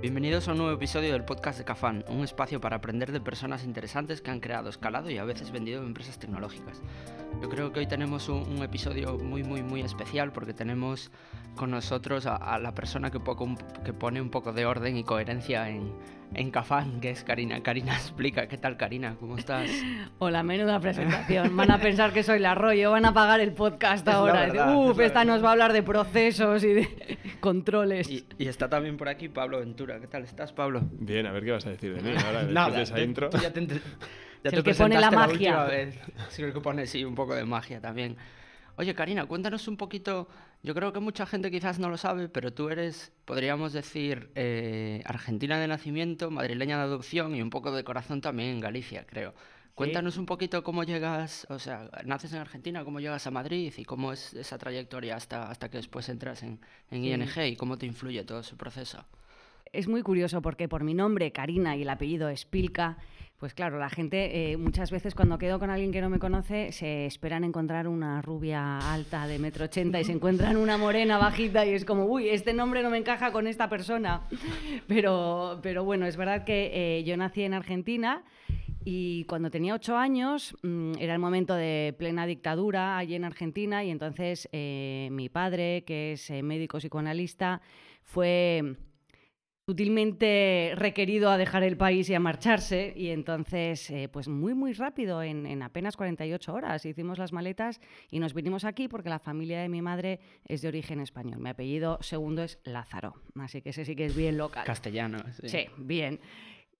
Bienvenidos a un nuevo episodio del podcast de Cafán, un espacio para aprender de personas interesantes que han creado, escalado y a veces vendido empresas tecnológicas. Yo creo que hoy tenemos un, episodio muy, muy, muy especial porque tenemos con nosotros a, la persona que, pone un poco de orden y coherencia en, en Cafán, que es Karina. Karina, explica, ¿qué tal Karina? ¿Cómo estás? Hola, menuda presentación. Van a pensar que soy la rollo, van a pagar el podcast Es la ahora. verdad, Uf, es la esta verdad. nos va a hablar de procesos y de controles. Y, y está también por aquí Pablo Ventura. ¿Qué tal estás, Pablo? Bien, a ver qué vas a decir de mí ahora después Nada, de esa te- intro. tú ya te, ya Es te el que pone la magia. última vez. Sí, el que pone, sí, un poco de magia también. Oye, Karina, cuéntanos un poquito. Yo creo que mucha gente quizás no lo sabe, pero tú eres, podríamos decir, eh, argentina de nacimiento, madrileña de adopción y un poco de corazón también en Galicia, creo. Cuéntanos un poquito cómo llegas, o sea, naces en Argentina, cómo llegas a Madrid y cómo es esa trayectoria hasta, hasta que después entras en, en Sí. ING y cómo te influye todo ese proceso. Es muy curioso porque por mi nombre, Karina, y el apellido Spilka, pues claro, la gente eh, muchas veces cuando quedo con alguien que no me conoce se esperan encontrar una rubia alta de metro ochenta y se encuentran una morena bajita y es como, uy, este nombre no me encaja con esta persona. Pero, pero bueno, es verdad que eh, yo nací en Argentina y cuando tenía ocho años mm, era el momento de plena dictadura allí en Argentina y entonces eh, mi padre, que es médico psicoanalista, fue sutilmente requerido a dejar el país y a marcharse y entonces eh, pues muy muy rápido en, en apenas 48 horas hicimos las maletas y nos vinimos aquí porque la familia de mi madre es de origen español mi apellido segundo es Lázaro así que ese sí que es bien local Castellano. Sí, bien.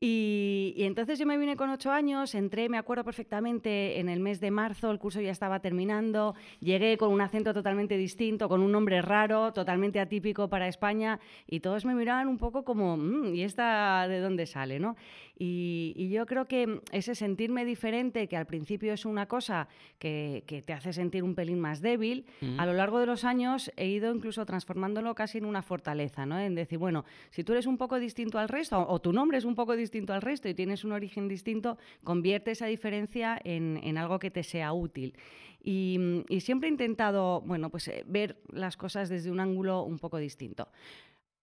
Y, y entonces yo me vine con ocho años, entré, me acuerdo perfectamente, en el mes de marzo, el curso ya estaba terminando, llegué con un acento totalmente distinto, con un nombre raro, totalmente atípico para España, y todos me miraban un poco como, "Mm, ¿y esta de dónde sale? ¿no? Y, y yo creo que ese sentirme diferente, que al principio es una cosa que, que te hace sentir un pelín más débil, Mm. a lo largo de los años he ido incluso transformándolo casi en una fortaleza, ¿no? En decir, bueno, si tú eres un poco distinto al resto, o tu nombre es un poco distinto al resto y tienes un origen distinto, convierte esa diferencia en, en algo que te sea útil. Y, mm, y siempre he intentado, bueno, pues eh, ver las cosas desde un ángulo un poco distinto.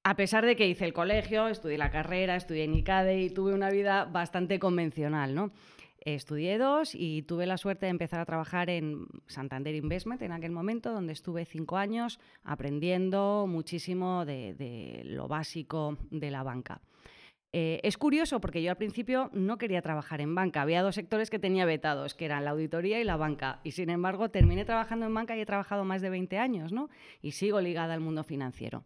A pesar de que hice el colegio, estudié la carrera, estudié en ICADE y tuve una vida bastante convencional, ¿no? Estudié dos y tuve la suerte de empezar a trabajar en Santander Investment en aquel momento, donde estuve cinco años aprendiendo muchísimo de, lo básico de la banca. Eh, es curioso porque yo al principio no quería trabajar en banca. Había dos sectores que tenía vetados, que eran la auditoría y la banca. Y sin embargo terminé trabajando en banca y he trabajado más de 20 años, ¿no? Y sigo ligada al mundo financiero.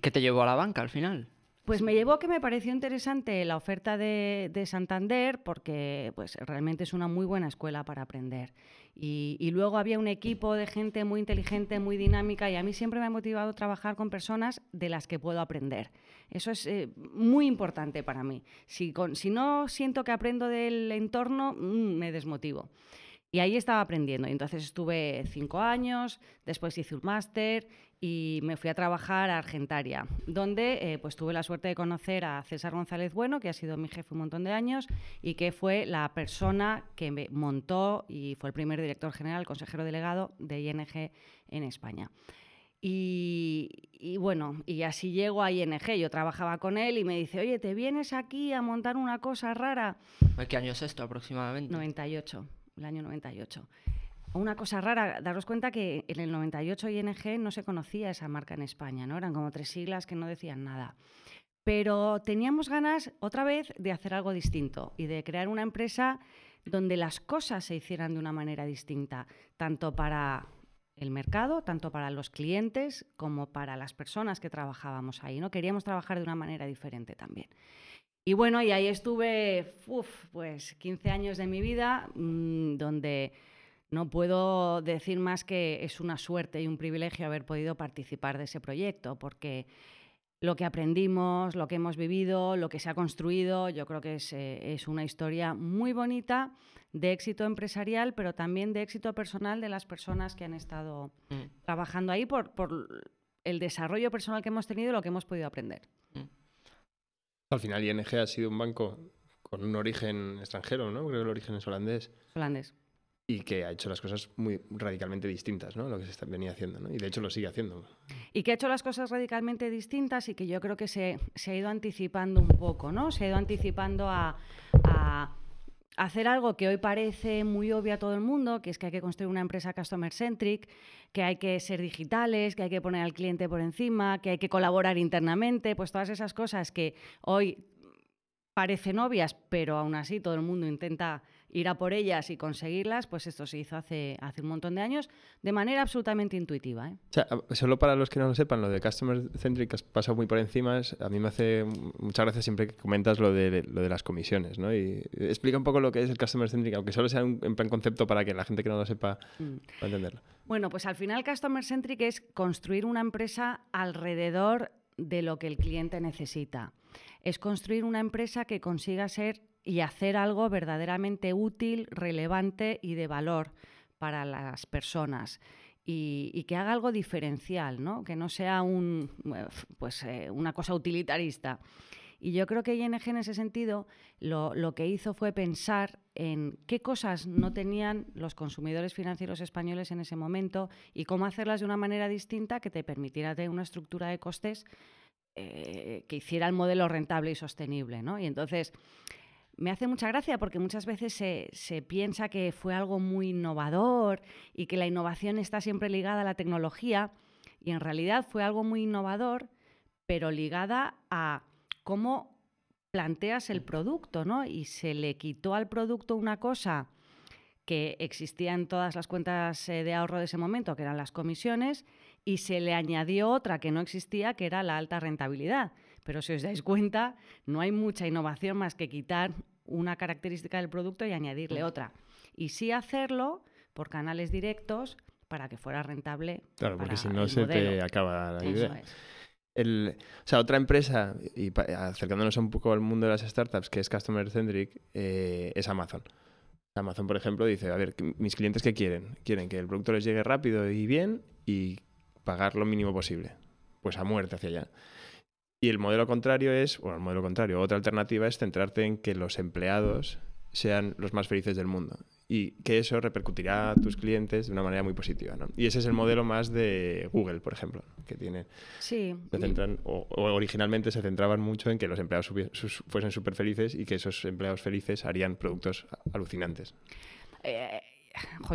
¿Qué te llevó a la banca al final? Pues me llevó que me pareció interesante la oferta de, de Santander porque pues, realmente es una muy buena escuela para aprender. Y, y luego había un equipo de gente muy inteligente, muy dinámica y a mí siempre me ha motivado trabajar con personas de las que puedo aprender. Eso es eh, muy importante para mí. Si, con- si no siento que aprendo del entorno, mm, me desmotivo. Y ahí estaba aprendiendo. Y entonces estuve cinco años, después hice un máster y me fui a trabajar a Argentaria, donde eh, pues tuve la suerte de conocer a César González Bueno, que ha sido mi jefe un montón de años y que fue la persona que me montó y fue el primer director general, consejero delegado de ING en España. Y, y bueno, y así llego a ING. Yo trabajaba con él y me dice, oye, ¿te vienes aquí a montar una cosa rara? ¿Qué año es esto aproximadamente? 98, el año 98. Una cosa rara, daros cuenta que en el 98 ING no se conocía esa marca en España, ¿no? Eran como tres siglas que no decían nada. Pero teníamos ganas otra vez de hacer algo distinto y de crear una empresa donde las cosas se hicieran de una manera distinta, tanto para el mercado, tanto para los clientes como para las personas que trabajábamos ahí, ¿no? Queríamos trabajar de una manera diferente también. Y bueno, y ahí estuve, pues 15 años de mi vida, mmm, donde no puedo decir más que es una suerte y un privilegio haber podido participar de ese proyecto, porque lo que aprendimos, lo que hemos vivido, lo que se ha construido, yo creo que es, eh, es una historia muy bonita de éxito empresarial, pero también de éxito personal de las personas que han estado Mm. trabajando ahí por, por el desarrollo personal que hemos tenido y lo que hemos podido aprender. Al final ING ha sido un banco con un origen extranjero, ¿no? Creo que el origen es holandés. Holandés. Y que ha hecho las cosas muy radicalmente distintas, ¿no? Lo que se venía haciendo, ¿no? Y de hecho lo sigue haciendo. Y que ha hecho las cosas radicalmente distintas y que yo creo que se, se ha ido anticipando un poco, ¿no? Se ha ido anticipando a, a hacer algo que hoy parece muy obvio a todo el mundo, que es que hay que construir una empresa customer centric, que hay que ser digitales, que hay que poner al cliente por encima, que hay que colaborar internamente, pues todas esas cosas que hoy parecen obvias, pero aún así todo el mundo intenta ir a por ellas y conseguirlas, pues esto se hizo hace, hace un montón de años de manera absolutamente intuitiva. ¿eh? O sea, solo para los que no lo sepan, lo de Customer Centric has pasado muy por encima. A mí me hace muchas gracias siempre que comentas lo de, lo de las comisiones, ¿no? Y explica un poco lo que es el Customer Centric, aunque solo sea un, en plan concepto para que la gente que no lo sepa mm. pueda entenderlo. Bueno, pues al final Customer Centric es construir una empresa alrededor de lo que el cliente necesita. Es construir una empresa que consiga ser y hacer algo verdaderamente útil, relevante y de valor para las personas. Y, que haga algo diferencial, ¿no? que no sea un, pues, eh, una cosa utilitarista. Y yo creo que ING en ese sentido lo, lo, que hizo fue pensar en qué cosas no tenían los consumidores financieros españoles en ese momento y cómo hacerlas de una manera distinta que te permitiera tener una estructura de costes eh, que hiciera el modelo rentable y sostenible. ¿no? Y entonces me hace mucha gracia porque muchas veces se, piensa que fue algo muy innovador y que la innovación está siempre ligada a la tecnología y en realidad fue algo muy innovador, pero ligada a cómo planteas el producto, ¿no? Y se le quitó al producto una cosa que existía en todas las cuentas eh, de ahorro de ese momento, que eran las comisiones, y se le añadió otra que no existía, que era la alta rentabilidad. Pero si os dais cuenta, no hay mucha innovación más que quitar una característica del producto y añadirle otra. Y sí hacerlo por canales directos para que fuera rentable. Claro, porque si no se te acaba la idea. El, o sea, otra empresa, y acercándonos un poco al mundo de las startups, que es Customer Centric, eh, es Amazon. Amazon, por ejemplo, dice, a ver, mis clientes qué quieren? Quieren que el producto les llegue rápido y bien y pagar lo mínimo posible. Pues a muerte hacia allá. Y el modelo contrario es, bueno, el modelo contrario, otra alternativa es centrarte en que los empleados sean los más felices del mundo y que eso repercutirá a tus clientes de una manera muy positiva. ¿no? Y ese es el modelo más de Google, por ejemplo, que tiene. Sí. Se centran, o, originalmente se centraban mucho en que los empleados fuesen súper felices y que esos empleados felices harían productos alucinantes. Eh,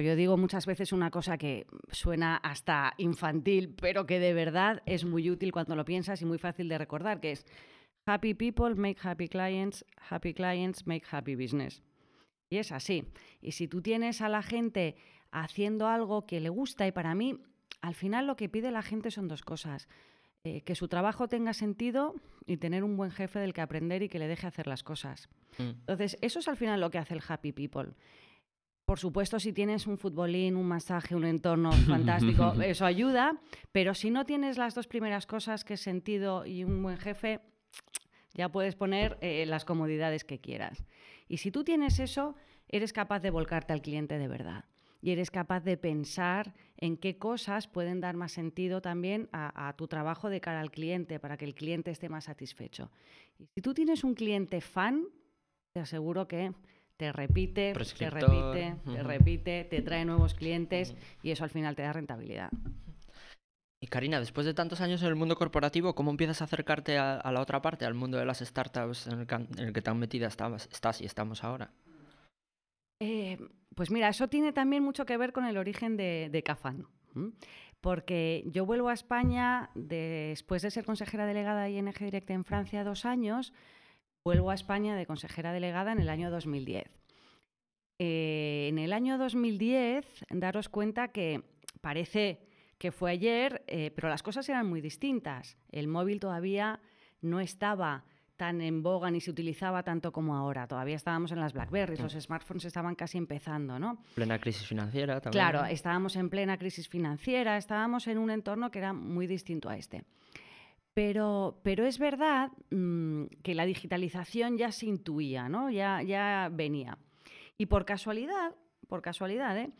yo digo muchas veces una cosa que suena hasta infantil, pero que de verdad es muy útil cuando lo piensas y muy fácil de recordar, que es Happy people make happy clients, happy clients make happy business. Y es así. Y si tú tienes a la gente haciendo algo que le gusta, y para mí, al final lo que pide la gente son dos cosas. Eh, que su trabajo tenga sentido y tener un buen jefe del que aprender y que le deje hacer las cosas. Mm. Entonces, eso es al final lo que hace el happy people. Por supuesto, si tienes un futbolín, un masaje, un entorno fantástico, eso ayuda, pero si no tienes las dos primeras cosas, que es sentido y un buen jefe, ya puedes poner eh, las comodidades que quieras. Y si tú tienes eso, eres capaz de volcarte al cliente de verdad. Y eres capaz de pensar en qué cosas pueden dar más sentido también a, a tu trabajo de cara al cliente, para que el cliente esté más satisfecho. Y si tú tienes un cliente fan, te aseguro que te repite, te repite, te repite, te trae nuevos clientes y eso al final te da rentabilidad. Y Karina, después de tantos años en el mundo corporativo, ¿cómo empiezas a acercarte a, la otra parte, al mundo de las startups en el que, tan metida estás y estamos ahora? Eh, pues mira, eso tiene también mucho que ver con el origen de, de Cafán. Porque yo vuelvo a España después de ser consejera delegada de ING Direct en Francia dos años vuelvo a España de consejera delegada en el año 2010. Eh, en el año 2010, daros cuenta que parece que fue ayer, eh, pero las cosas eran muy distintas. El móvil todavía no estaba tan en boga ni se utilizaba tanto como ahora. Todavía estábamos en las Blackberries, los smartphones estaban casi empezando, ¿no? Plena crisis financiera también. Claro, estábamos en plena crisis financiera, estábamos en un entorno que era muy distinto a este. Pero, pero es verdad mm, que la digitalización ya se intuía, ¿no? ya, ya venía. Y por casualidad, por casualidad, ¿eh?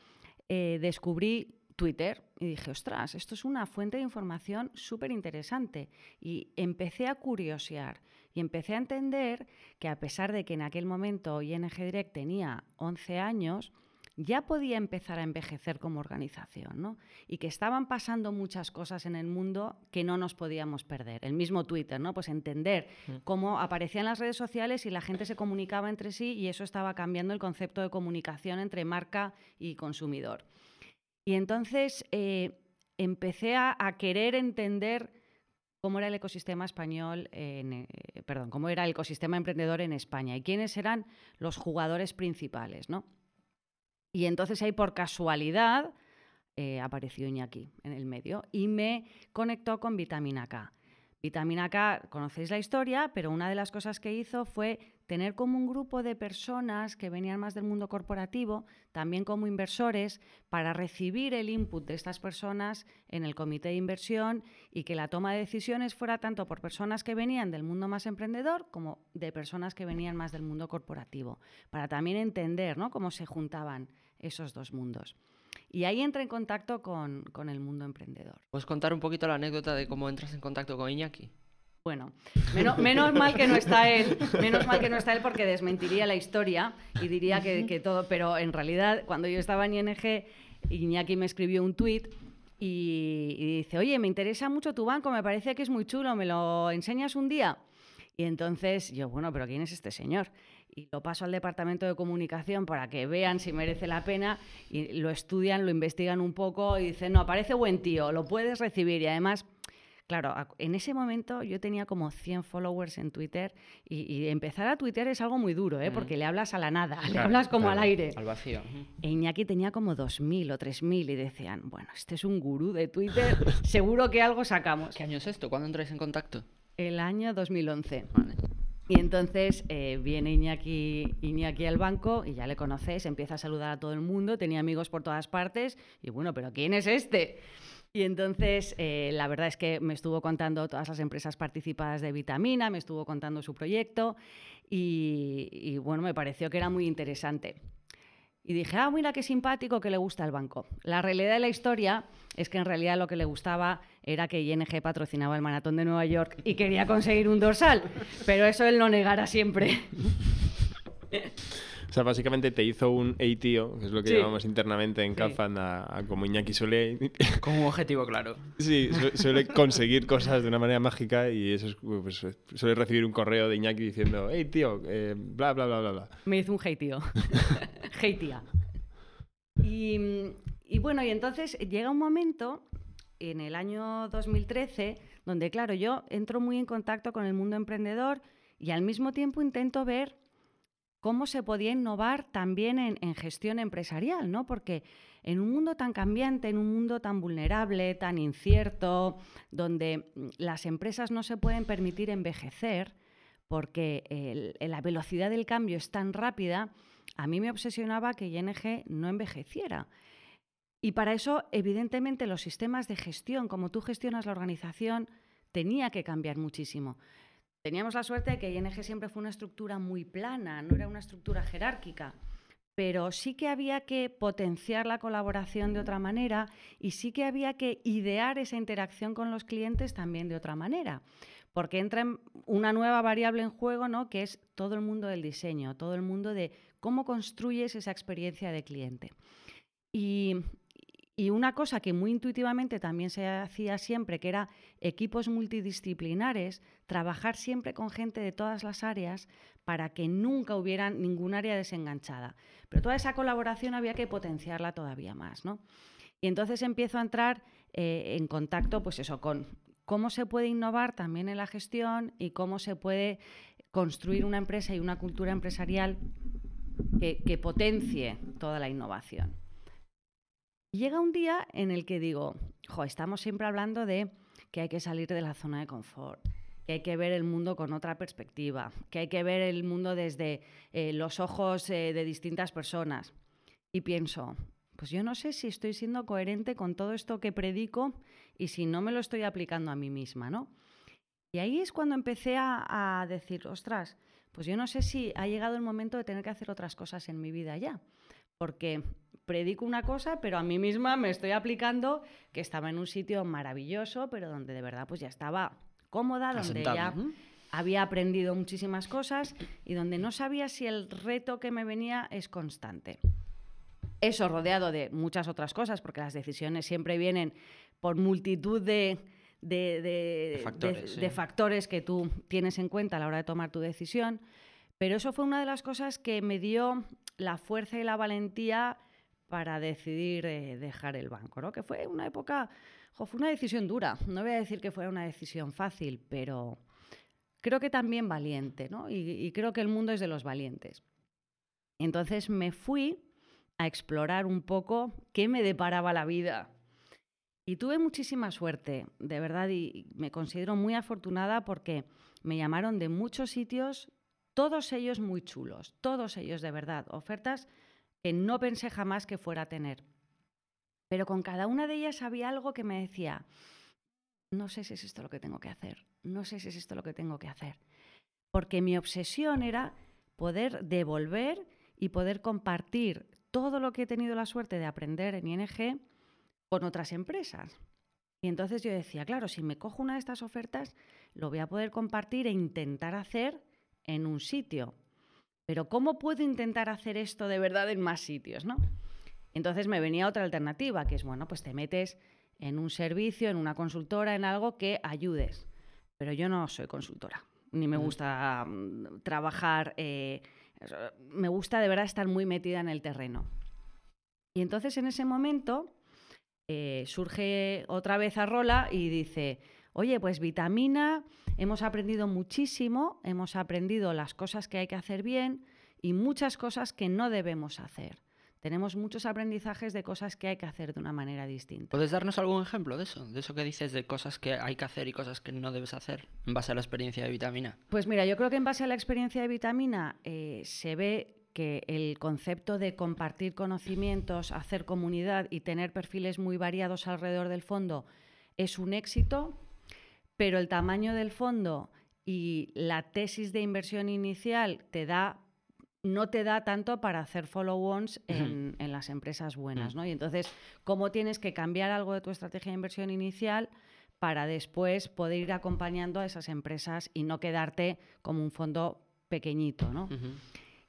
Eh, descubrí Twitter y dije, ostras, esto es una fuente de información súper interesante. Y empecé a curiosear y empecé a entender que a pesar de que en aquel momento ING Direct tenía 11 años, ya podía empezar a envejecer como organización, ¿no? Y que estaban pasando muchas cosas en el mundo que no nos podíamos perder. El mismo Twitter, ¿no? Pues entender mm. cómo aparecían las redes sociales y la gente se comunicaba entre sí y eso estaba cambiando el concepto de comunicación entre marca y consumidor. Y entonces eh, empecé a, querer entender cómo era el ecosistema español, eh, perdón, cómo era el ecosistema emprendedor en España y quiénes eran los jugadores principales, ¿no? Y entonces ahí por casualidad eh, apareció Iñaki en el medio y me conectó con vitamina K. Vitamina K, conocéis la historia, pero una de las cosas que hizo fue tener como un grupo de personas que venían más del mundo corporativo, también como inversores, para recibir el input de estas personas en el comité de inversión y que la toma de decisiones fuera tanto por personas que venían del mundo más emprendedor como de personas que venían más del mundo corporativo, para también entender ¿no? cómo se juntaban esos dos mundos. Y ahí entra en contacto con, el mundo emprendedor. ¿Puedes contar un poquito la anécdota de cómo entras en contacto con Iñaki? Bueno, menos, mal que no está él, menos mal que no está él porque desmentiría la historia y diría que, todo, pero en realidad cuando yo estaba en ING, Iñaki me escribió un tuit y, y, dice, oye, me interesa mucho tu banco, me parece que es muy chulo, ¿me lo enseñas un día? Y entonces yo, bueno, pero ¿quién es este señor? y lo paso al departamento de comunicación para que vean si merece la pena y lo estudian, lo investigan un poco y dicen, no, parece buen tío, lo puedes recibir y además... Claro, en ese momento yo tenía como 100 followers en Twitter y, empezar a tuitear es algo muy duro, ¿eh? porque le hablas a la nada, le hablas como al aire. Al vacío. E Iñaki tenía como 2.000 o 3.000 y decían, bueno, este es un gurú de Twitter, seguro que algo sacamos. ¿Qué año es esto? ¿Cuándo entráis en contacto? El año 2011. Vale. Y entonces eh, viene Iñaki, Iñaki al banco y ya le conoces, empieza a saludar a todo el mundo, tenía amigos por todas partes y bueno, pero ¿quién es este? Y entonces eh, la verdad es que me estuvo contando todas las empresas participadas de Vitamina, me estuvo contando su proyecto y bueno, me pareció que era muy interesante. Y dije, ah, mira qué simpático que le gusta el banco. La realidad de la historia es que en realidad lo que le gustaba era que ING patrocinaba el maratón de Nueva York y quería conseguir un dorsal, pero eso él lo negara siempre. O sea, básicamente te hizo un ATO, que es lo que llamamos internamente en CAFAN a, como Iñaki suele... Con un objetivo claro. Sí, suele conseguir cosas de una manera mágica y eso es, pues, suele recibir un correo de Iñaki diciendo, hey tío, eh, bla, bla, bla, bla, bla. Me hizo un hey tío. hey tía. Y, y bueno, y entonces llega un momento en el año 2013 donde, claro, yo entro muy en contacto con el mundo emprendedor y al mismo tiempo intento ver cómo se podía innovar también en, gestión empresarial, ¿no? Porque en un mundo tan cambiante, en un mundo tan vulnerable, tan incierto, donde mm, las empresas no se pueden permitir envejecer, porque la velocidad del cambio es tan rápida, a mí me obsesionaba que ING no envejeciera. Y para eso, evidentemente, los sistemas de gestión, como tú gestionas la organización, tenía que cambiar muchísimo. Teníamos la suerte de que ING siempre fue una estructura muy plana, no era una estructura jerárquica, pero sí que había que potenciar la colaboración de otra manera y sí que había que idear esa interacción con los clientes también de otra manera, porque entra una nueva variable en juego, ¿no? que es todo el mundo del diseño, todo el mundo de cómo construyes esa experiencia de cliente. Y y una cosa que muy intuitivamente también se hacía siempre, que era equipos multidisciplinares, trabajar siempre con gente de todas las áreas para que nunca hubiera ningún área desenganchada. Pero toda esa colaboración había que potenciarla todavía más, ¿no? Y entonces empiezo a entrar eh, en contacto, pues eso, con cómo se puede innovar también en la gestión y cómo se puede construir una empresa y una cultura empresarial que potencie toda la innovación. Llega un día en el que digo, jo, estamos siempre hablando de que hay que salir de la zona de confort, que hay que ver el mundo con otra perspectiva, que hay que ver el mundo desde eh, los ojos eh, de distintas personas. Y pienso, pues yo no sé si estoy siendo coherente con todo esto que predico y si no me lo estoy aplicando a mí misma, ¿no? Y ahí es cuando empecé a, a decir, ostras, pues yo no sé si ha llegado el momento de tener que hacer otras cosas en mi vida ya, porque predico una cosa, pero a mí misma me estoy aplicando que estaba en un sitio maravilloso, pero donde de verdad pues ya estaba cómoda, donde ya había aprendido muchísimas cosas y donde no sabía si el reto que me venía es constante. Eso rodeado de muchas otras cosas, porque las decisiones siempre vienen por multitud de, de, factores, que tú tienes en cuenta a la hora de tomar tu decisión. Pero eso fue una de las cosas que me dio la fuerza y la valentía para decidir eh, dejar el banco, ¿no? Que fue una época, fue una decisión dura. No voy a decir que fue una decisión fácil, pero creo que también valiente, ¿no? Y, creo que el mundo es de los valientes. Entonces me fui a explorar un poco qué me deparaba la vida. Y tuve muchísima suerte, de verdad, y me considero muy afortunada porque me llamaron de muchos sitios, todos ellos muy chulos, todos ellos de verdad, ofertas que no pensé jamás que fuera a tener. Pero con cada una de ellas había algo que me decía, no sé si es esto lo que tengo que hacer, no sé si es esto lo que tengo que hacer. Porque mi obsesión era poder devolver y poder compartir todo lo que he tenido la suerte de aprender en ING con otras empresas. Y entonces yo decía, claro, si me cojo una de estas ofertas, lo voy a poder compartir e intentar hacer en un sitio. Pero ¿cómo puedo intentar hacer esto de verdad en más sitios? ¿no? Entonces me venía otra alternativa, que es, bueno, pues te metes en un servicio, en una consultora, en algo que ayudes. Pero yo no soy consultora, ni me gusta mm, trabajar, eh, me gusta de verdad estar muy metida en el terreno. Y entonces en ese momento eh, surge otra vez a Rola y dice, oye, pues vitamina, hemos aprendido muchísimo, hemos aprendido las cosas que hay que hacer bien y muchas cosas que no debemos hacer. Tenemos muchos aprendizajes de cosas que hay que hacer de una manera distinta. ¿Puedes darnos algún ejemplo de eso? De eso que dices de cosas que hay que hacer y cosas que no debes hacer en base a la experiencia de vitamina. Pues mira, yo creo que en base a la experiencia de vitamina eh, se ve que el concepto de compartir conocimientos, hacer comunidad y tener perfiles muy variados alrededor del fondo es un éxito pero el tamaño del fondo y la tesis de inversión inicial te da no te da tanto para hacer follow-ons en, las empresas buenas, mm. ¿no? Y entonces, ¿cómo tienes que cambiar algo de tu estrategia de inversión inicial para después poder ir acompañando a esas empresas y no quedarte como un fondo pequeñito, ¿no?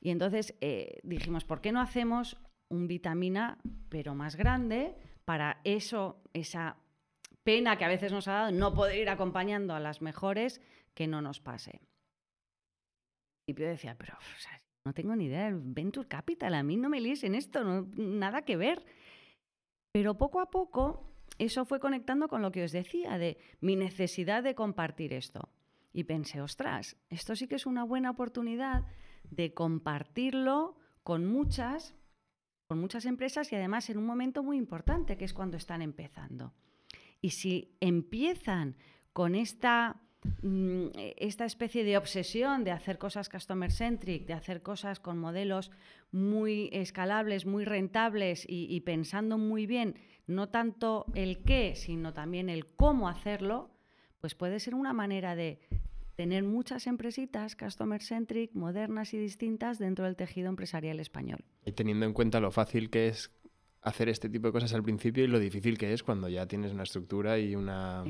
Y entonces eh, dijimos, ¿por qué no hacemos un vitamina, pero más grande, para eso, esa pena que a veces nos ha dado no poder ir acompañando a las mejores, que no nos pase. Y yo decía, pero no tengo ni idea del Venture Capital, a mí no me líes en esto, no, nada que ver. Pero poco a poco eso fue conectando con lo que os decía, de mi necesidad de compartir esto. Y pensé, ostras, esto sí que es una buena oportunidad de compartirlo con muchas, con muchas empresas y además en un momento muy importante, que es cuando están empezando. Y si empiezan con esta, mm, esta especie de obsesión de hacer cosas customer centric, de hacer cosas con modelos muy escalables, muy rentables y, pensando muy bien, no tanto el qué, sino también el cómo hacerlo, pues puede ser una manera de tener muchas empresitas customer centric, modernas y distintas dentro del tejido empresarial español. Y teniendo en cuenta lo fácil que es hacer este tipo de cosas al principio y lo difícil que es cuando ya tienes una estructura y una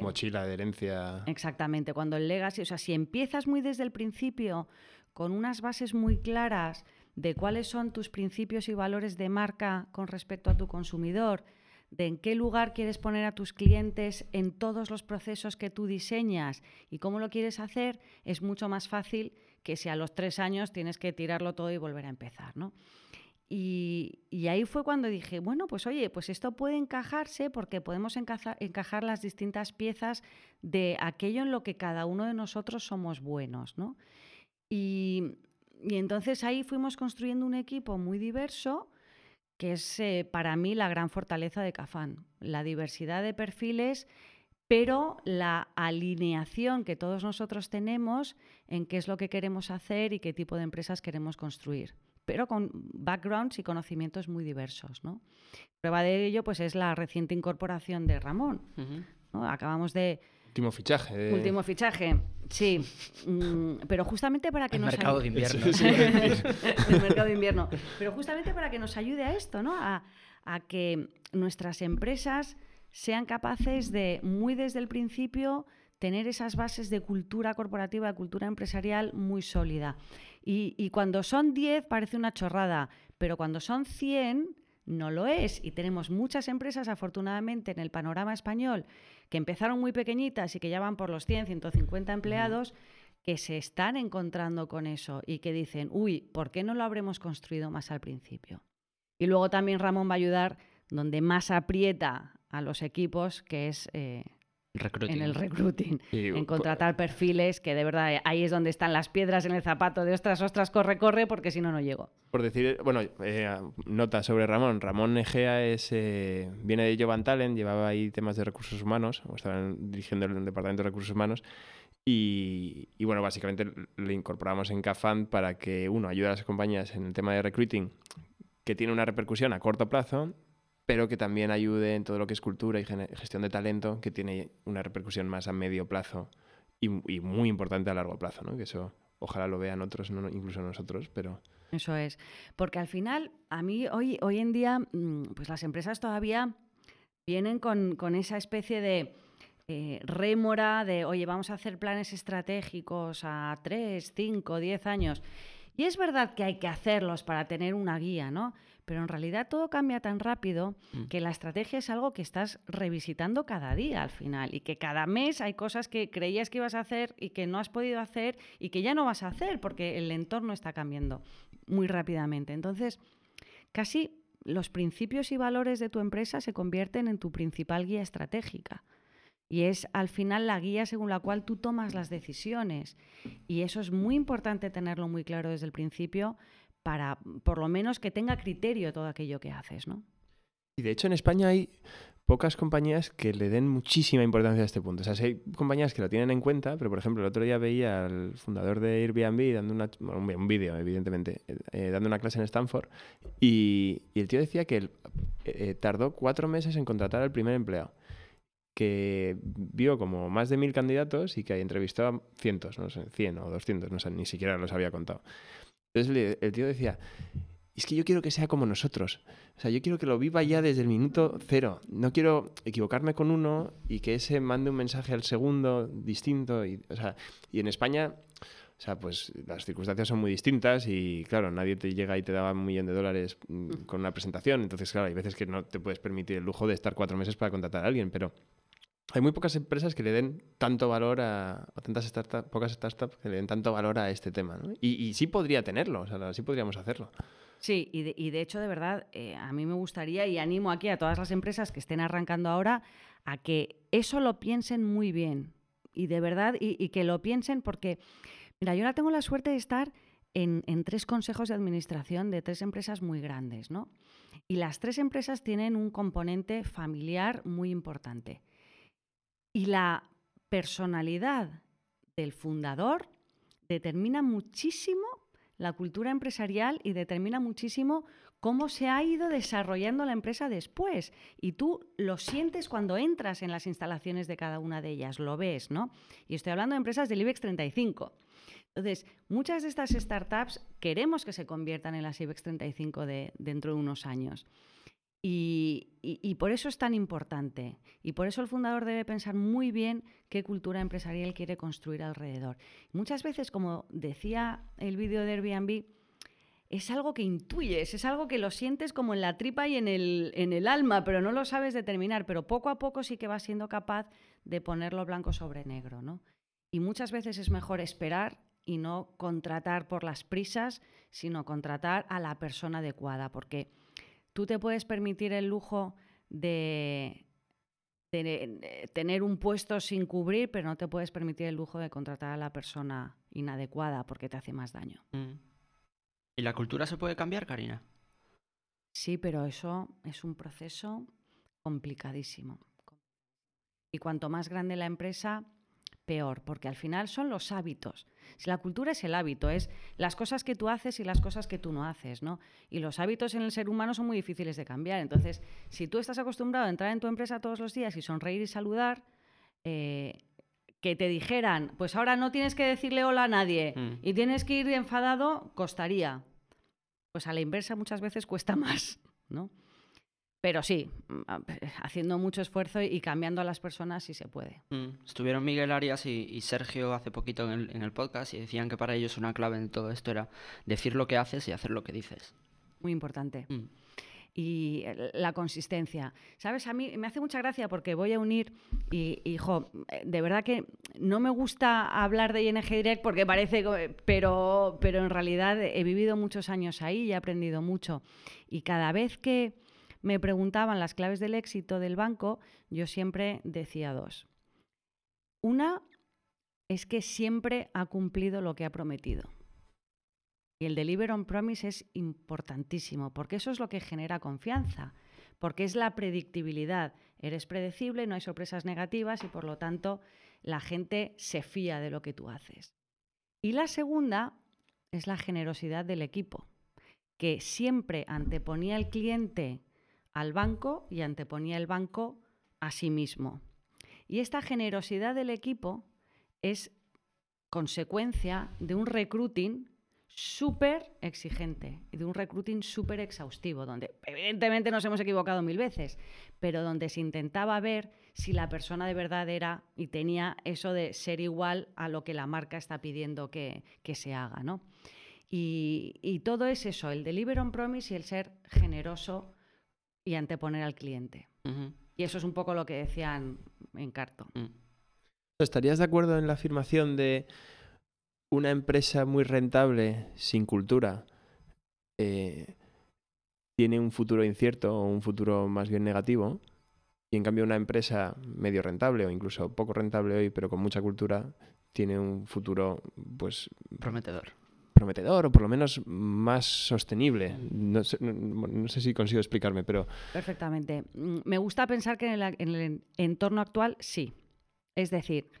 mochila de herencia. Exactamente, cuando el legacy, o sea, si empiezas muy desde el principio con unas bases muy claras de cuáles son tus principios y valores de marca con respecto a tu consumidor, de en qué lugar quieres poner a tus clientes en todos los procesos que tú diseñas y cómo lo quieres hacer, es mucho más fácil que si a los tres años tienes que tirarlo todo y volver a empezar, ¿no? Y, ahí fue cuando dije, bueno, pues oye, pues esto puede encajarse porque podemos encajar las distintas piezas de aquello en lo que cada uno de nosotros somos buenos, ¿no? Y, entonces ahí fuimos construyendo un equipo muy diverso, que es eh, para mí la gran fortaleza de Cafán, la diversidad de perfiles, pero la alineación que todos nosotros tenemos en qué es lo que queremos hacer y qué tipo de empresas queremos construir pero con backgrounds y conocimientos muy diversos. ¿no? Prueba de ello pues, es la reciente incorporación de Ramón. Acabamos de... Último fichaje. Último fichaje, sí. Mm, pero justamente para que El nos mercado de invierno. El mercado de invierno. Pero justamente para que nos ayude a esto, ¿no? A, a que nuestras empresas sean capaces de, muy desde el principio, tener esas bases de cultura corporativa, de cultura empresarial muy sólida. Y, cuando son 10 parece una chorrada, Pero cuando son 100, no lo es. Y tenemos muchas empresas, afortunadamente, en el panorama español, que empezaron muy pequeñitas y que ya van por los 100, 150 empleados, que se están encontrando con eso y que dicen, uy, ¿por qué no lo habremos construido más al principio? Y luego también Ramón va a ayudar donde más aprieta a los equipos, que es eh, en el recruiting, en contratar perfiles, que de verdad eh, ahí es donde están las piedras en el zapato de ostras, ostras, corre, corre, porque si no, no llego. Por decir, bueno, eh, nota sobre Ramón. Ramón Egea es, viene de Jovan Talent, llevaba ahí temas de recursos humanos, o estaba dirigiendo el departamento de recursos humanos, y, y, bueno, básicamente le incorporamos en Cafan para que, uno, ayude a las compañías en el tema de recruiting, que tiene una repercusión a corto plazo, pero que también ayude en todo lo que es cultura y gestión de talento, que tiene una repercusión más a medio plazo y, muy importante a largo plazo, ¿no? Que eso ojalá lo vean otros, no, incluso nosotros, pero... Eso es, porque al final, a mí hoy, hoy en día, mm, pues las empresas todavía vienen con, con esa especie de eh, rémora de, oye, vamos a hacer planes estratégicos a 3, 5, 10 años. Y es verdad que hay que hacerlos para tener una guía, ¿no? Pero en realidad todo cambia tan rápido mm. que la estrategia es algo que estás revisitando cada día al final y que cada mes hay cosas que creías que ibas a hacer y que no has podido hacer y que ya no vas a hacer porque el entorno está cambiando muy rápidamente. Entonces, casi los principios y valores de tu empresa se convierten en tu principal guía estratégica. Y es al final la guía según la cual tú tomas las decisiones. Y eso es muy importante tenerlo muy claro desde el principio para, por lo menos, que tenga criterio todo aquello que haces, ¿no? Y de hecho en España hay pocas compañías que le den muchísima importancia a este punto. O sea, hay compañías que lo tienen en cuenta, pero por ejemplo, el otro día veía al fundador de Airbnb dando una, un vídeo, evidentemente, eh, dando una clase en Stanford, y, el tío decía que él, eh, tardó cuatro meses en contratar al primer empleado que vio como más de mil candidatos y que entrevistó a cientos, no sé, 100 o 200, no sé, ni siquiera los había contado. Entonces el tío decía, es que yo quiero que sea como nosotros. O sea, yo quiero que lo viva ya desde el minuto cero. No quiero equivocarme con uno y que ese mande un mensaje al segundo distinto. Y, o sea, y en España, o sea, pues las circunstancias son muy distintas y claro, nadie te llega y te da un millón de dólares mm, con una presentación. Entonces, claro, hay veces que no te puedes permitir el lujo de estar cuatro meses para contratar a alguien, pero hay muy pocas empresas que le den tanto valor a, o tantas startups, pocas startups que le den tanto valor a este tema. ¿no? Y, sí podría tenerlo, o sea, sí podríamos hacerlo. Sí, y de, y de hecho, de verdad, eh, a mí me gustaría y animo aquí a todas las empresas que estén arrancando ahora a que eso lo piensen muy bien. Y de verdad, y, que lo piensen porque, mira, yo ahora tengo la suerte de estar en, en, tres consejos de administración de tres empresas muy grandes, ¿no? Y las tres empresas tienen un componente familiar muy importante. Y la personalidad del fundador determina muchísimo la cultura empresarial y determina muchísimo cómo se ha ido desarrollando la empresa después. Y tú lo sientes cuando entras en las instalaciones de cada una de ellas, lo ves, ¿no? Y estoy hablando de empresas del IBEX 35. Entonces, muchas de estas startups queremos que se conviertan en las IBEX 35 de, dentro de unos años. Y, por eso es tan importante. Y por eso el fundador debe pensar muy bien qué cultura empresarial quiere construir alrededor. Muchas veces, como decía el vídeo de Airbnb, es algo que intuyes, es algo que lo sientes como en la tripa y en el, en el alma, pero no lo sabes determinar. Pero poco a poco sí que vas siendo capaz de ponerlo blanco sobre negro. ¿no? Y muchas veces es mejor esperar y no contratar por las prisas, sino contratar a la persona adecuada, porque tú te puedes permitir el lujo de, tener un puesto sin cubrir, pero no te puedes permitir el lujo de contratar a la persona inadecuada porque te hace más daño. Mm. ¿Y la cultura se puede cambiar, Karina? Sí, pero eso es un proceso complicadísimo. Y cuanto más grande la empresa, peor, porque al final son los hábitos. Si la cultura es el hábito, es las cosas que tú haces y las cosas que tú no haces, ¿no? Y los hábitos en el ser humano son muy difíciles de cambiar. Entonces, si tú estás acostumbrado a entrar en tu empresa todos los días y sonreír y saludar, eh, que te dijeran, pues ahora no tienes que decirle hola a nadie mm. y tienes que ir enfadado, costaría. Pues a la inversa muchas veces cuesta más, ¿no? Pero sí, mm, haciendo mucho esfuerzo y cambiando a las personas si se puede. Mm. Estuvieron Miguel Arias y, Sergio hace poquito en el, podcast y decían que para ellos una clave en todo esto era decir lo que haces y hacer lo que dices. muy importante. Mm y la consistencia. ¿Sabes? A mí me hace mucha gracia porque voy a unir y, hijo, de verdad que no me gusta hablar de ING Direct porque parece, pero, pero en realidad he vivido muchos años ahí y he aprendido mucho. Y cada vez que me preguntaban las claves del éxito del banco, yo siempre decía dos. Una es que siempre ha cumplido lo que ha prometido. Y el deliver on promise es importantísimo, porque eso es lo que genera confianza, porque es la predictibilidad. Eres predecible, no hay sorpresas negativas y por lo tanto la gente se fía de lo que tú haces. Y la segunda es la generosidad del equipo, que siempre anteponía el cliente al banco y anteponía el banco a sí mismo. Y esta generosidad del equipo es consecuencia de un recruiting súper exigente y de un recruiting súper exhaustivo, donde evidentemente nos hemos equivocado mil veces, pero donde se intentaba ver si la persona de verdad era y tenía eso de ser igual a lo que la marca está pidiendo que, se haga. ¿no? Y, todo es eso, el deliver on promise y el ser generoso y anteponer al cliente. Y eso es un poco lo que decían en Carto. Mm. ¿Estarías de acuerdo en la afirmación de una empresa muy rentable sin cultura eh, tiene un futuro incierto o un futuro más bien negativo. Y en cambio una empresa medio rentable o incluso poco rentable hoy, pero con mucha cultura, tiene un futuro pues prometedor. Prometedor o por lo menos más sostenible. No sé, no, sé si consigo explicarme, pero... Perfectamente. Mm, me gusta pensar que en el entorno actual sí. Es decir,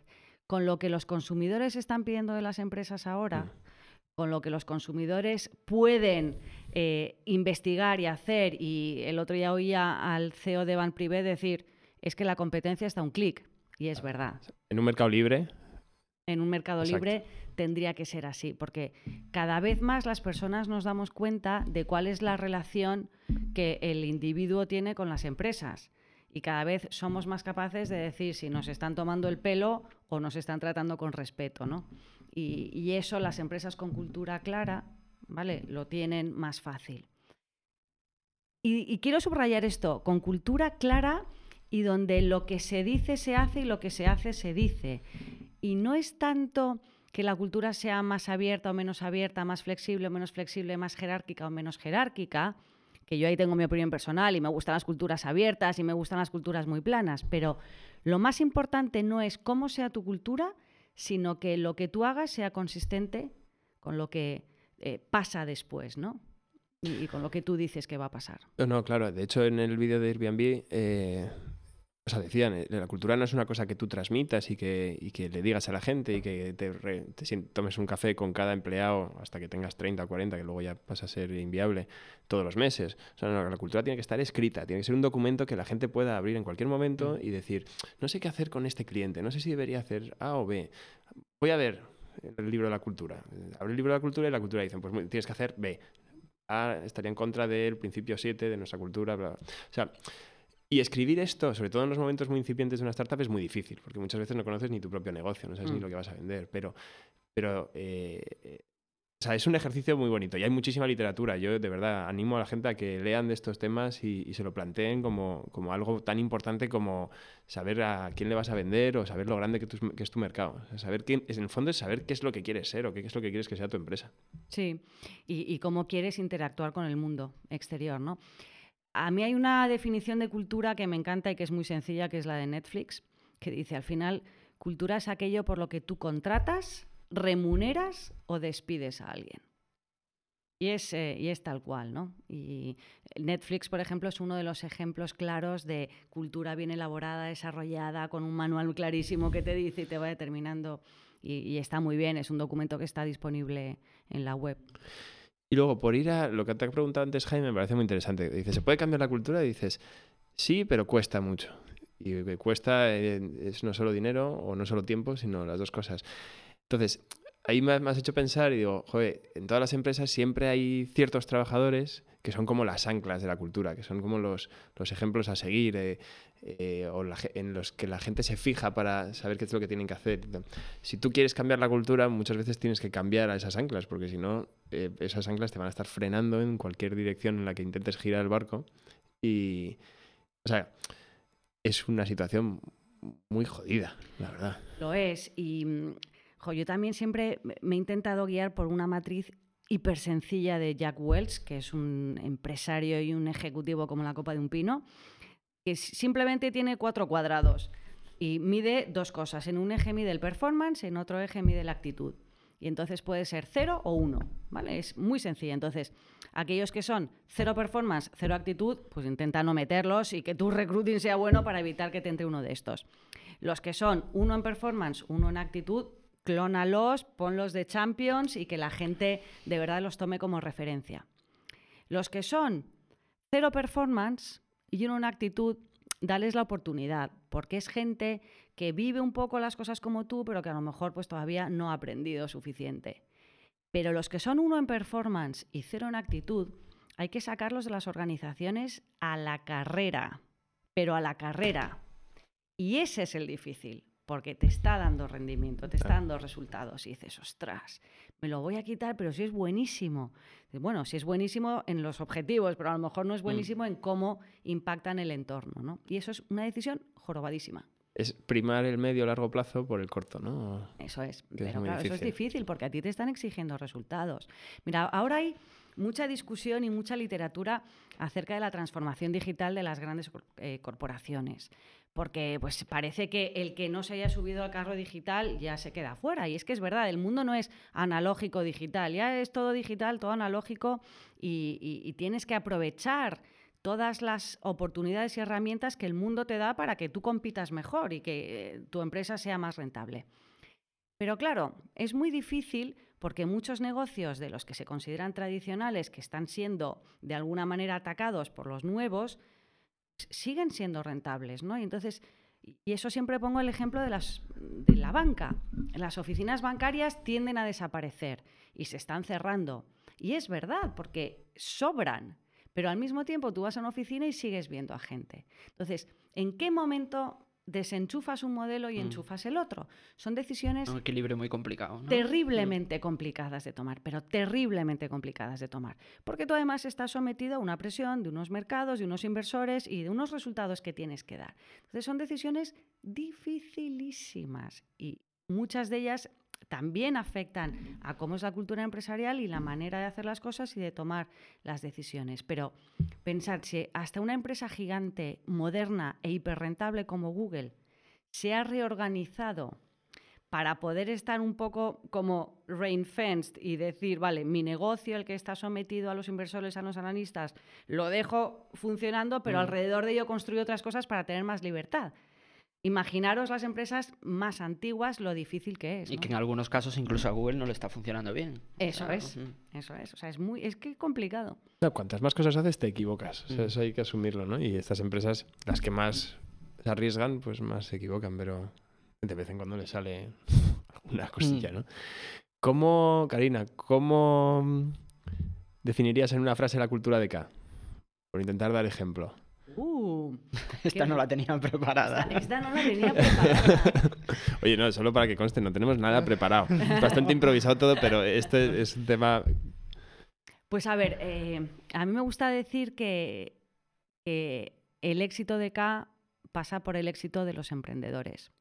con lo que los consumidores están pidiendo de las empresas ahora, mm. con lo que los consumidores pueden eh, investigar y hacer, y el otro día oía al CEO de Van Privé decir, es que la competencia está a un clic, y es verdad. En un mercado libre. En un mercado libre tendría que ser así, porque cada vez más las personas nos damos cuenta de cuál es la relación que el individuo tiene con las empresas y cada vez somos más capaces de decir si nos están tomando el pelo o nos están tratando con respeto, ¿no? Y, eso las empresas con cultura clara, ¿vale? Lo tienen más fácil. Y, quiero subrayar esto, con cultura clara y donde lo que se dice se hace y lo que se hace se dice. Y no es tanto que la cultura sea más abierta o menos abierta, más flexible o menos flexible, más jerárquica o menos jerárquica, que yo ahí tengo mi opinión personal y me gustan las culturas abiertas y me gustan las culturas muy planas, pero lo más importante no es cómo sea tu cultura, sino que lo que tú hagas sea consistente con lo que eh, pasa después, ¿no? Y, con lo que tú dices que va a pasar. No, claro. De hecho, en el vídeo de Airbnb eh, o sea, decían, eh, la cultura no es una cosa que tú transmitas y que, y que le digas a la gente y que te, tomes un café con cada empleado hasta que tengas 30 o 40, que luego ya pasa a ser inviable todos los meses. O sea, la cultura tiene que estar escrita, tiene que ser un documento que la gente pueda abrir en cualquier momento mm. y decir, no sé qué hacer con este cliente, no sé si debería hacer A o B. Voy a ver el libro de la cultura. Abre el libro de la cultura y la cultura dicen, pues tienes que hacer B. A estaría en contra del principio 7 de nuestra cultura. Bla, bla. O sea, y escribir esto, sobre todo en los momentos muy incipientes de una startup, es muy difícil, porque muchas veces no conoces ni tu propio negocio, no sabes ni mm. lo que vas a vender. Pero, pero eh, o sea, es un ejercicio muy bonito y hay muchísima literatura. Yo de verdad animo a la gente a que lean de estos temas y, se lo planteen como, como, algo tan importante como saber a quién le vas a vender o saber lo grande que, que es tu mercado. saber quién, en el fondo es saber qué es lo que quieres ser o qué es lo que quieres que sea tu empresa. Sí, y, y cómo quieres interactuar con el mundo exterior, ¿no? A mí hay una definición de cultura que me encanta y que es muy sencilla, que es la de Netflix, que dice al final, cultura es aquello por lo que tú contratas, remuneras o despides a alguien. Y es, eh, y es tal cual, ¿no? Y Netflix, por ejemplo, es uno de los ejemplos claros de cultura bien elaborada, desarrollada, con un manual clarísimo que te dice y te va determinando. y está muy bien, es un documento que está disponible en la web. Y luego, por ir a lo que te ha preguntado antes, Jaime, me parece muy interesante. Dice, ¿se puede cambiar la cultura? Y dices, sí, pero cuesta mucho. Y cuesta eh, es no solo dinero o no solo tiempo, sino las dos cosas. Entonces, ahí me, has hecho pensar y digo, joder, en todas las empresas siempre hay ciertos trabajadores que son como las anclas de la cultura, que son como los, los ejemplos a seguir eh, eh, o en los que la gente se fija para saber qué es lo que tienen que hacer. Si tú quieres cambiar la cultura, muchas veces tienes que cambiar a esas anclas, porque si no, eh, esas anclas te van a estar frenando en cualquier dirección en la que intentes girar el barco. Y, o sea, es una situación muy jodida, la verdad. Lo es. Y mm, yo también siempre me he intentado guiar por una matriz hiper sencilla de Jack Welch, que es un empresario y un ejecutivo como la copa de un pino, que simplemente tiene cuatro cuadrados y mide dos cosas. En un eje mide el performance, en otro eje mide la actitud. Y entonces puede ser cero o uno, ¿vale? Es muy sencilla. Entonces, aquellos que son cero performance, cero actitud, pues intenta no meterlos y que tu recruiting sea bueno para evitar que te entre uno de estos. Los que son uno en performance, uno en actitud, clónalos, ponlos de champions y que la gente de verdad los tome como referencia. Los que son cero performance y una actitud, dales la oportunidad, porque es gente que vive un poco las cosas como tú, pero que a lo mejor pues todavía no ha aprendido suficiente. Pero los que son uno en performance y cero en actitud, hay que sacarlos de las organizaciones a la carrera, pero a la carrera. Y ese es el difícil, porque te está dando rendimiento, te está dando resultados. Y dices, ostras, me lo voy a quitar, pero si es buenísimo. Bueno, si es buenísimo en los objetivos, pero a lo mejor no es mm. buenísimo en cómo impactan el entorno. ¿no? Y eso es una decisión jorobadísima. Es primar el medio largo plazo por el corto, ¿no? Eso es. pero claro, eso es difícil porque a ti te están exigiendo resultados. Mira, ahora hay mucha discusión y mucha literatura acerca de la transformación digital de las grandes eh, corporaciones porque pues parece que el que no se haya subido al carro digital ya se queda fuera. Y es que es verdad, el mundo no es analógico digital, ya es todo digital, todo analógico y, tienes que aprovechar todas las oportunidades y herramientas que el mundo te da para que tú compitas mejor y que eh, tu empresa sea más rentable. Pero claro, es muy difícil porque muchos negocios de los que se consideran tradicionales, que están siendo de alguna manera atacados por los nuevos, siguen siendo rentables, ¿no? Y entonces, y eso siempre pongo el ejemplo de, las, de la banca. Las oficinas bancarias tienden a desaparecer y se están cerrando. Y es verdad, porque sobran. Pero al mismo tiempo tú vas a una oficina y sigues viendo a gente. Entonces, ¿en qué momento desenchufas un modelo y mm. enchufas el otro. Son decisiones... Un equilibrio muy complicado. Terriblemente mm. complicadas de tomar, pero terriblemente complicadas de tomar. Porque tú además estás sometido a una presión de unos mercados, de unos inversores y de unos resultados que tienes que dar. Entonces son decisiones dificilísimas y muchas de ellas también afectan a cómo es la cultura empresarial y la manera de hacer las cosas y de tomar las decisiones. Pero pensar si hasta una empresa gigante, moderna e hiperrentable como Google se ha reorganizado para poder estar un poco como rain fenced y decir, vale, mi negocio, el que está sometido a los inversores, a los analistas, lo dejo funcionando, pero mm. alrededor de ello construyo otras cosas para tener más libertad. Imaginaros las empresas más antiguas lo difícil que es. Y que en algunos casos incluso a Google no le está funcionando bien. Eso es, eso es. O sea, es muy, es que complicado. cuantas más cosas haces, te equivocas. Mm. eso hay que asumirlo, ¿no? Y estas empresas, las que más se arriesgan, pues más se equivocan, pero de vez en cuando le sale alguna cosilla, mm. ¿no? ¿Cómo, Karina, cómo definirías en una frase la cultura de K? Por intentar dar ejemplo. Uh, esta no la tenía preparada. Esta, no la tenía preparada. Oye, no, solo para que conste, no tenemos nada preparado. Es bastante improvisado todo, pero este es un tema... Pues a ver, eh, a mí me gusta decir que, el éxito de K pasa por el éxito de los emprendedores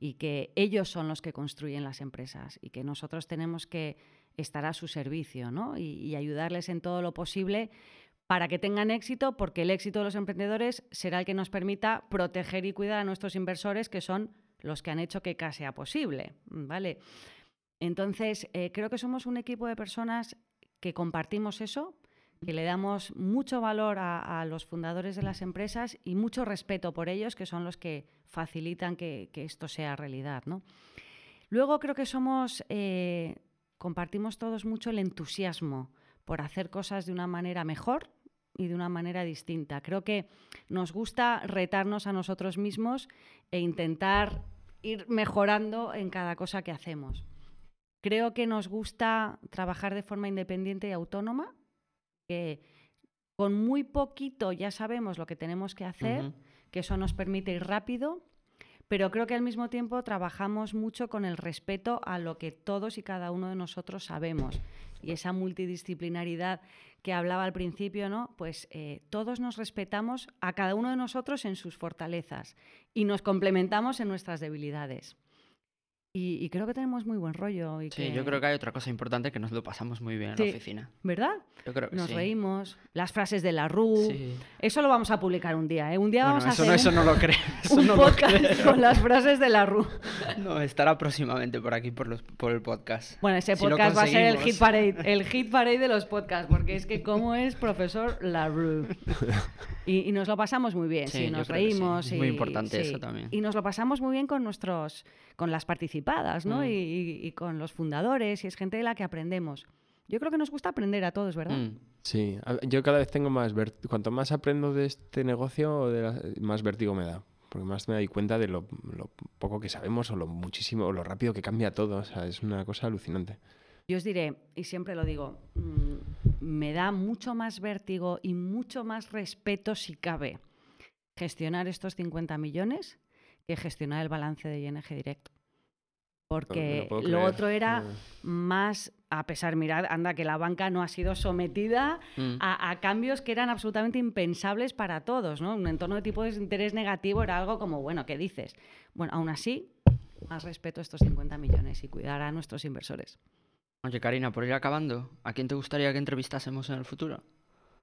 y que ellos son los que construyen las empresas y que nosotros tenemos que estar a su servicio ¿no? y ayudarles en todo lo posible para que tengan éxito, porque el éxito de los emprendedores será el que nos permita proteger y cuidar a nuestros inversores, que son los que han hecho que CA sea posible. ¿vale? Entonces, eh, creo que somos un equipo de personas que compartimos eso, que le damos mucho valor a, los fundadores de las empresas y mucho respeto por ellos, que son los que facilitan que, esto sea realidad. ¿no? Luego creo que somos, eh, compartimos todos mucho el entusiasmo por hacer cosas de una manera mejor y de una manera distinta. Creo que nos gusta retarnos a nosotros mismos e intentar ir mejorando en cada cosa que hacemos. Creo que nos gusta trabajar de forma independiente y autónoma, que con muy poquito ya sabemos lo que tenemos que hacer, que eso nos permite ir rápido, pero creo que al mismo tiempo trabajamos mucho con el respeto a lo que todos y cada uno de nosotros sabemos. Y esa multidisciplinaridad que hablaba al principio, ¿no? Pues eh, todos nos respetamos a cada uno de nosotros en sus fortalezas y nos complementamos en nuestras debilidades. Y, creo que tenemos muy buen rollo. Y sí, yo creo que hay otra cosa importante que nos lo pasamos muy bien en la oficina. ¿Verdad? Yo creo que nos reímos, las frases de la RU. Eso lo vamos a publicar un día. ¿eh? Un día vamos a hacer no, eso no lo creo. un podcast con las frases de la RU. No, estará próximamente por aquí por, los, por el podcast. Bueno, ese podcast va a ser el hit parade, el hit parade de los podcasts, porque es que cómo es profesor la RU. Y, nos lo pasamos muy bien, sí, nos reímos. Es muy importante eso también. Y nos lo pasamos muy bien con nuestros, con las participadas, ¿no? Mm. Y, con los fundadores, y es gente de la que aprendemos. Yo creo que nos gusta aprender a todos, ¿verdad? Mm. Sí, yo cada vez tengo más, cuanto más aprendo de este negocio, más vértigo me da. Porque más me doy cuenta de lo, lo, poco que sabemos o lo muchísimo, o lo rápido que cambia todo. O sea, es una cosa alucinante. Yo os diré, y siempre lo digo, mm, me da mucho más vértigo y mucho más respeto, si cabe, gestionar estos 50 millones que gestionar el balance de ING Directo. Porque lo, otro era más, a pesar, mirad, anda, que la banca no ha sido sometida mm. a, cambios que eran absolutamente impensables para todos, ¿no? Un entorno de tipo de interés negativo era algo como, bueno, ¿qué dices? Bueno, aún así, más respeto a estos 50 millones y cuidar a nuestros inversores. Oye, Karina, por ir acabando, ¿a quién te gustaría que entrevistásemos en el futuro?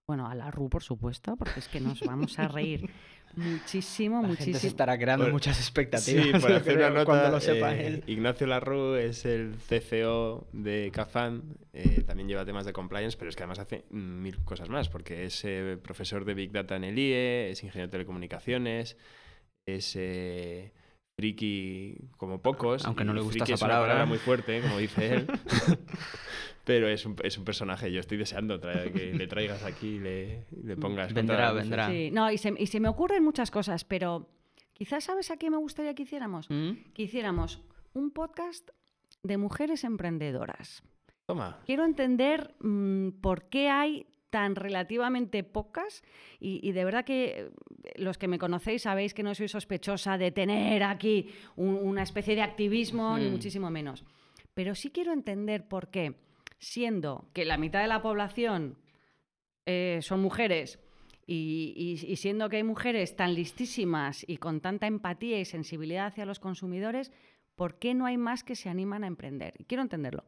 Bueno, a la RU, por supuesto, porque es que nos vamos a reír muchísimo, muchísimo. se estará creando muchas expectativas. Sí, por hacer una nota, cuando lo sepa eh, él. Ignacio Larru es el CCO de Cafán, eh, también lleva temas de compliance, pero es que además hace mil cosas más, porque es eh, profesor de Big Data en el IE, es ingeniero de telecomunicaciones, es friki como pocos. Aunque no le gusta esa es palabra. Una palabra muy fuerte, como dice él. Pero es un, es un, personaje, yo estoy deseando que le traigas aquí y le, le pongas. Vendrá, vendrá. Sí, no, y se, y se, me ocurren muchas cosas, pero quizás sabes a qué me gustaría que hiciéramos. ¿Mm? Que hiciéramos un podcast de mujeres emprendedoras. Toma. Quiero entender mm, por qué hay tan relativamente pocas y, de verdad que eh, los que me conocéis sabéis que no soy sospechosa de tener aquí una especie de activismo, ni muchísimo menos. Pero sí quiero entender por qué, siendo que la mitad de la población eh, son mujeres y, y, siendo que hay mujeres tan listísimas y con tanta empatía y sensibilidad hacia los consumidores, ¿por qué no hay más que se animan a emprender? Y quiero entenderlo.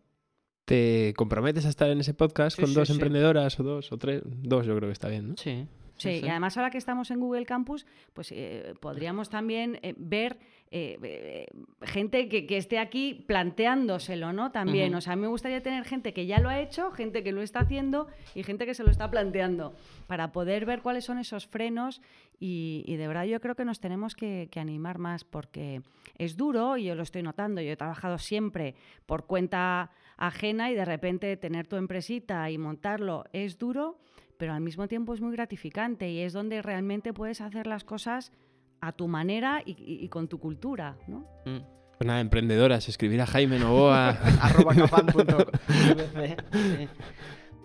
¿Te comprometes a estar en ese podcast con dos emprendedoras o dos o tres? Dos yo creo que está bien, ¿no? Sí. Sí, y además ahora que estamos en Google Campus, pues eh, podríamos también eh, ver eh, gente que, esté aquí planteándoselo, ¿no? También, o sea, a mí me gustaría tener gente que ya lo ha hecho, gente que lo está haciendo y gente que se lo está planteando, para poder ver cuáles son esos frenos y, de verdad yo creo que nos tenemos que, que, animar más porque es duro y yo lo estoy notando, yo he trabajado siempre por cuenta ajena y de repente tener tu empresita y montarlo es duro, pero al mismo tiempo es muy gratificante y es donde realmente puedes hacer las cosas a tu manera y, con tu cultura, ¿no? Mm. Pues nada, emprendedoras, escribir a Jaime Novoa. arroba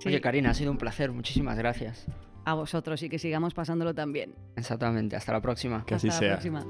Oye, Karina, ha sido un placer. Muchísimas gracias. A vosotros y que sigamos pasándolo también. Exactamente. Hasta la próxima. Que así sea. próxima.